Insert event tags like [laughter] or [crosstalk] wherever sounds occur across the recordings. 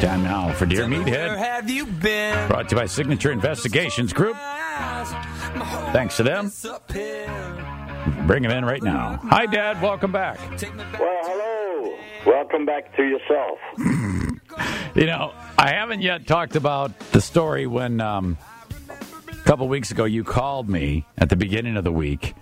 Time now for Dear Meathead. Where have you been? Brought to you by Signature Investigations Group. Thanks to them. Bring him in right now. Hi, Dad. Welcome back. Well, hello. Welcome back to yourself. [laughs] You know, I haven't yet talked about the story when um, a couple weeks ago you called me at the beginning of the week,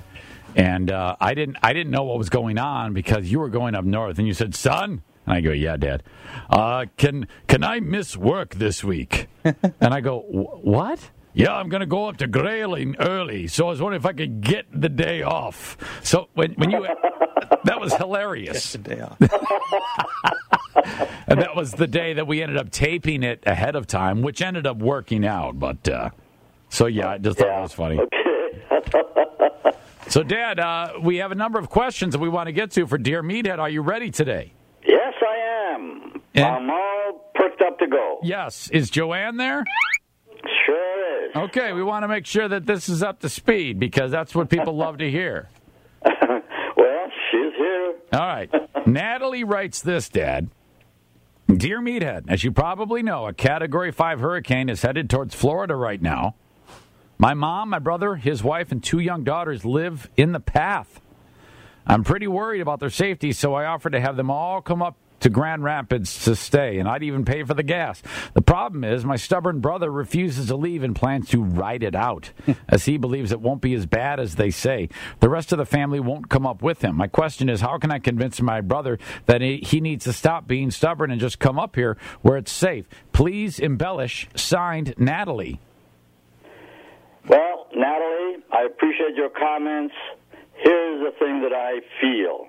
and uh, I didn't I didn't know what was going on because you were going up north, and you said, "Son," and I go, "Yeah, Dad, uh, can can I miss work this week?" [laughs] and I go, "Wh- "What?" Yeah, I'm going to go up to Grayling early, so I was wondering if I could get the day off. So when when you that was hilarious. The Day off. [laughs] And that was the day that we ended up taping it ahead of time, which ended up working out. But uh, so yeah, I just thought that was funny. Okay. [laughs] So, Dad, uh, we have a number of questions that we want to get to for Dear Meathead. Are you ready today? Am. And- I'm all perked up to go. Yes. Is Joanne there? Sure is. Okay, we want to make sure that this is up to speed because that's what people love to hear. [laughs] Well, she's here. All right. Natalie writes this, Dad. Dear Meathead, as you probably know, a Category 5 hurricane is headed towards Florida right now. My mom, my brother, his wife, and two young daughters live in the path. I'm pretty worried about their safety, so I offered to have them all come up to Grand Rapids to stay, and I'd even pay for the gas. The problem is, my stubborn brother refuses to leave and plans to ride it out, [laughs] as he believes it won't be as bad as they say. The rest of the family won't come up with him. My question is, how can I convince my brother that he, he needs to stop being stubborn and just come up here where it's safe? Please embellish. Signed, Natalie. Well, Natalie, I appreciate your comments. Here's the thing that I feel.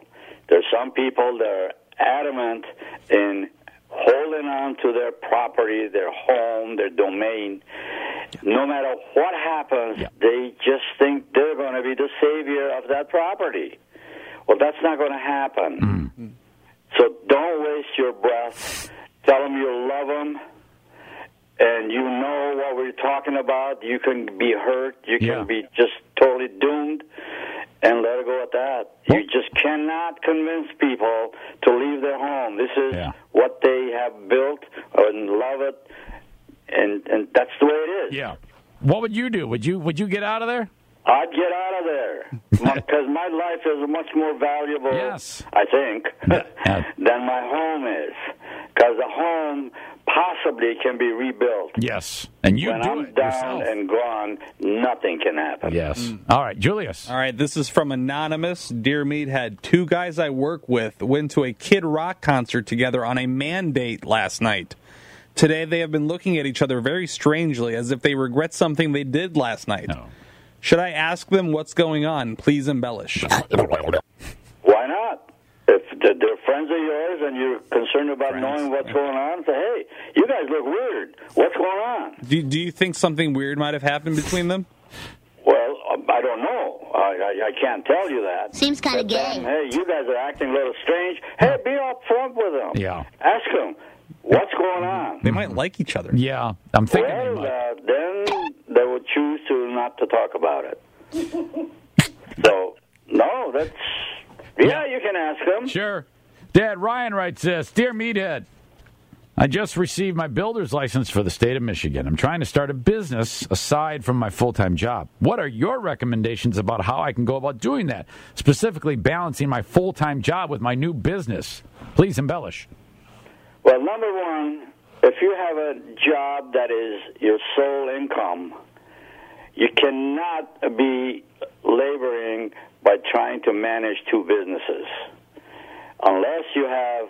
There's some people that are adamant in holding on to their property, their home, their domain. No matter what happens, Yeah. they just think they're going to be the savior of that property. Well, that's not going to happen. Mm. Mm. So don't waste your breath. Tell them you love them and you know what we're talking about. You can be hurt. You can Yeah. be just totally doomed, and let it go at that. You just cannot convince people to leave their home. This is Yeah. what they have built and love it, and and that's the way it is. Yeah. What would you do? Would you would you get out of there? I'd get out of there because [laughs] my life is much more valuable, Yes. I think, [laughs] than my home is. Because a home possibly can be rebuilt. Yes. And you when do I'm it down yourself. and gone, nothing can happen. yes. Mm. All right, Julius. All right, this is from Anonymous. Dear Meathead, two guys I work with went to a Kid Rock concert together on a mandate last night. Today they have been looking at each other very strangely as if they regret something they did last night. No. Should I ask them what's going on? Please embellish. [laughs] Why not? If they're friends of yours and you're concerned about Friends, knowing what's going on, say, hey, you guys look weird. What's going on? Do, do you think something weird might have happened between them? Well, um, I don't know. I, I, I can't tell you that. Seems kinda But then, gay. Hey, you guys are acting a little strange. Hey, be up front with them. Yeah. Ask them, what's going on? They might like each other. Yeah, I'm thinking they Well, might. uh, then they would choose to not to talk about it. [laughs] so, no, that's yeah, you can ask them. Sure. Dad, Ryan writes this Dear Meathead, I just received my builder's license for the state of Michigan. I'm trying to start a business aside from my full time job. What are your recommendations about how I can go about doing that? Specifically, balancing my full time job with my new business. Please embellish. Well, number one, if you have a job that is your sole income, you cannot be laboring by trying to manage two businesses. Unless you have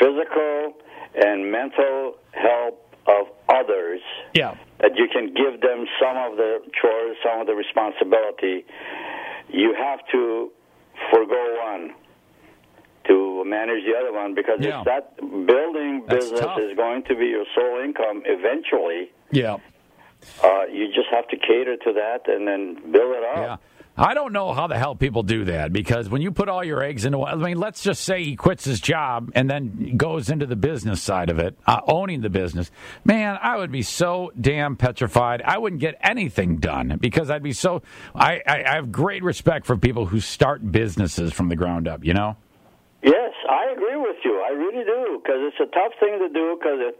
physical and mental help of others, Yeah. that you can give them some of the chores, some of the responsibility, you have to forego one to manage the other one because Yeah. if that building That's business tough. is going to be your sole income eventually, Yeah. uh, you just have to cater to that and then build it up. Yeah. I don't know how the hell people do that because when you put all your eggs into one, I mean, let's just say he quits his job and then goes into the business side of it, uh, owning the business. Man, I would be so damn petrified. I wouldn't get anything done because I'd be so. I, I, I have great respect for people who start businesses from the ground up, you know? Yes, I agree with you. I really do, because it's a tough thing to do. Because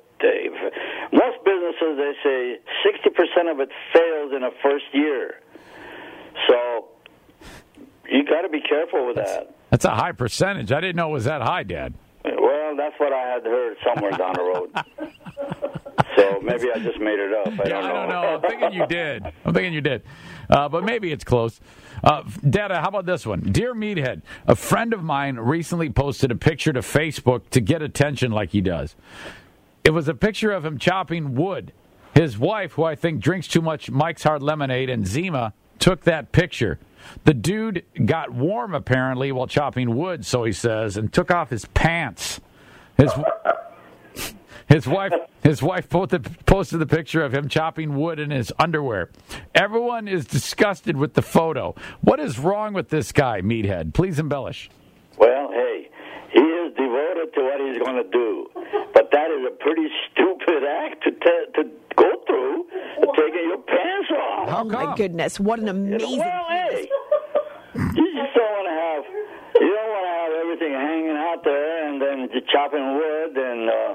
most businesses, they say sixty percent of it fails in the first year. So you got to be careful with that. That's a high percentage. I didn't know it was that high, Dad. Well, that's what I had heard somewhere down the road. [laughs] so maybe I just made it up. I Yeah, don't I know. don't know. I'm thinking you did. I'm thinking you did. Uh, but maybe it's close. Uh, Dada, how about this one? Dear Meathead, a friend of mine recently posted a picture to Facebook to get attention like he does. It was a picture of him chopping wood. His wife, who I think drinks too much Mike's Hard Lemonade and Zima, took that picture. The dude got warm apparently while chopping wood, so he says, and took off his pants. His his wife, his wife posted, posted the picture of him chopping wood in his underwear. Everyone is disgusted with the photo. What is wrong with this guy, Meathead? Please embellish. Well, hey, he is devoted to what he's going to do, but that is a pretty stupid act to te- to go through, taking your pants off. Oh my goodness, what an amazing well, hey, you just don't want to have you don't want to have everything hanging out there and then chopping wood and uh,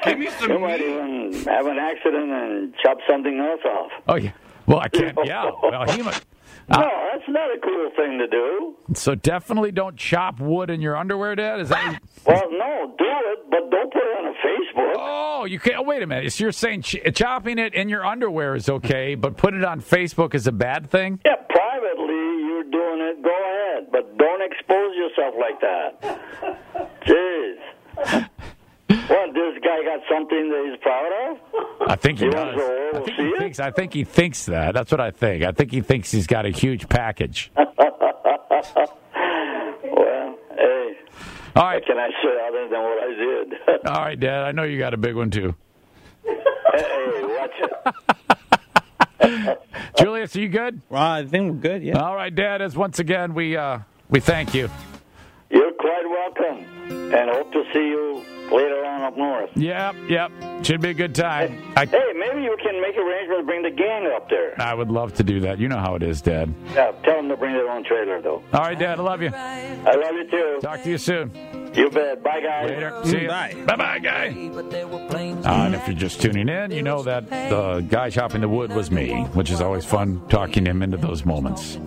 [laughs] Give me some you might even have an accident and chop something else off. Oh yeah. Well, I can't. [laughs] Yeah. Well, he must. No, that's not a cool thing to do. So definitely don't chop wood in your underwear, Dad. Is that? [laughs] Well, no, do it, but don't put it on a Facebook. Oh, you can't. Wait a minute. So you're saying ch- chopping it in your underwear is okay, but put it on Facebook is a bad thing? Yeah, privately you're doing it. Go ahead, but don't expose yourself like that. Jeez. What? This guy got something that he's proud of? I think he You does. want the world I to think see he thinks. I think he thinks that. That's what I think. I think he thinks he's got a huge package. [laughs] Well, hey, All right. what can I say other than what I did? [laughs] All right, Dad. I know you got a big one too. hey, watch it. [laughs] Julius, are you good? Well, I think we're good. Yeah. All right, Dad. As once again, we uh, we thank you. You're quite welcome, and hope to see you later on up north. Yep, yep. Should be a good time. I Hey, maybe you can make arrangements to bring the gang up there. I would love to do that. You know how it is, Dad. Yeah, tell them to bring their own trailer, though. All right, Dad. I love you. I love you too. Talk to you soon. You bet. Bye, guys. Later. See you. Bye. Bye, bye, guy. Uh, and if you're just tuning in, you know that the guy chopping the wood was me, which is always fun talking him into those moments.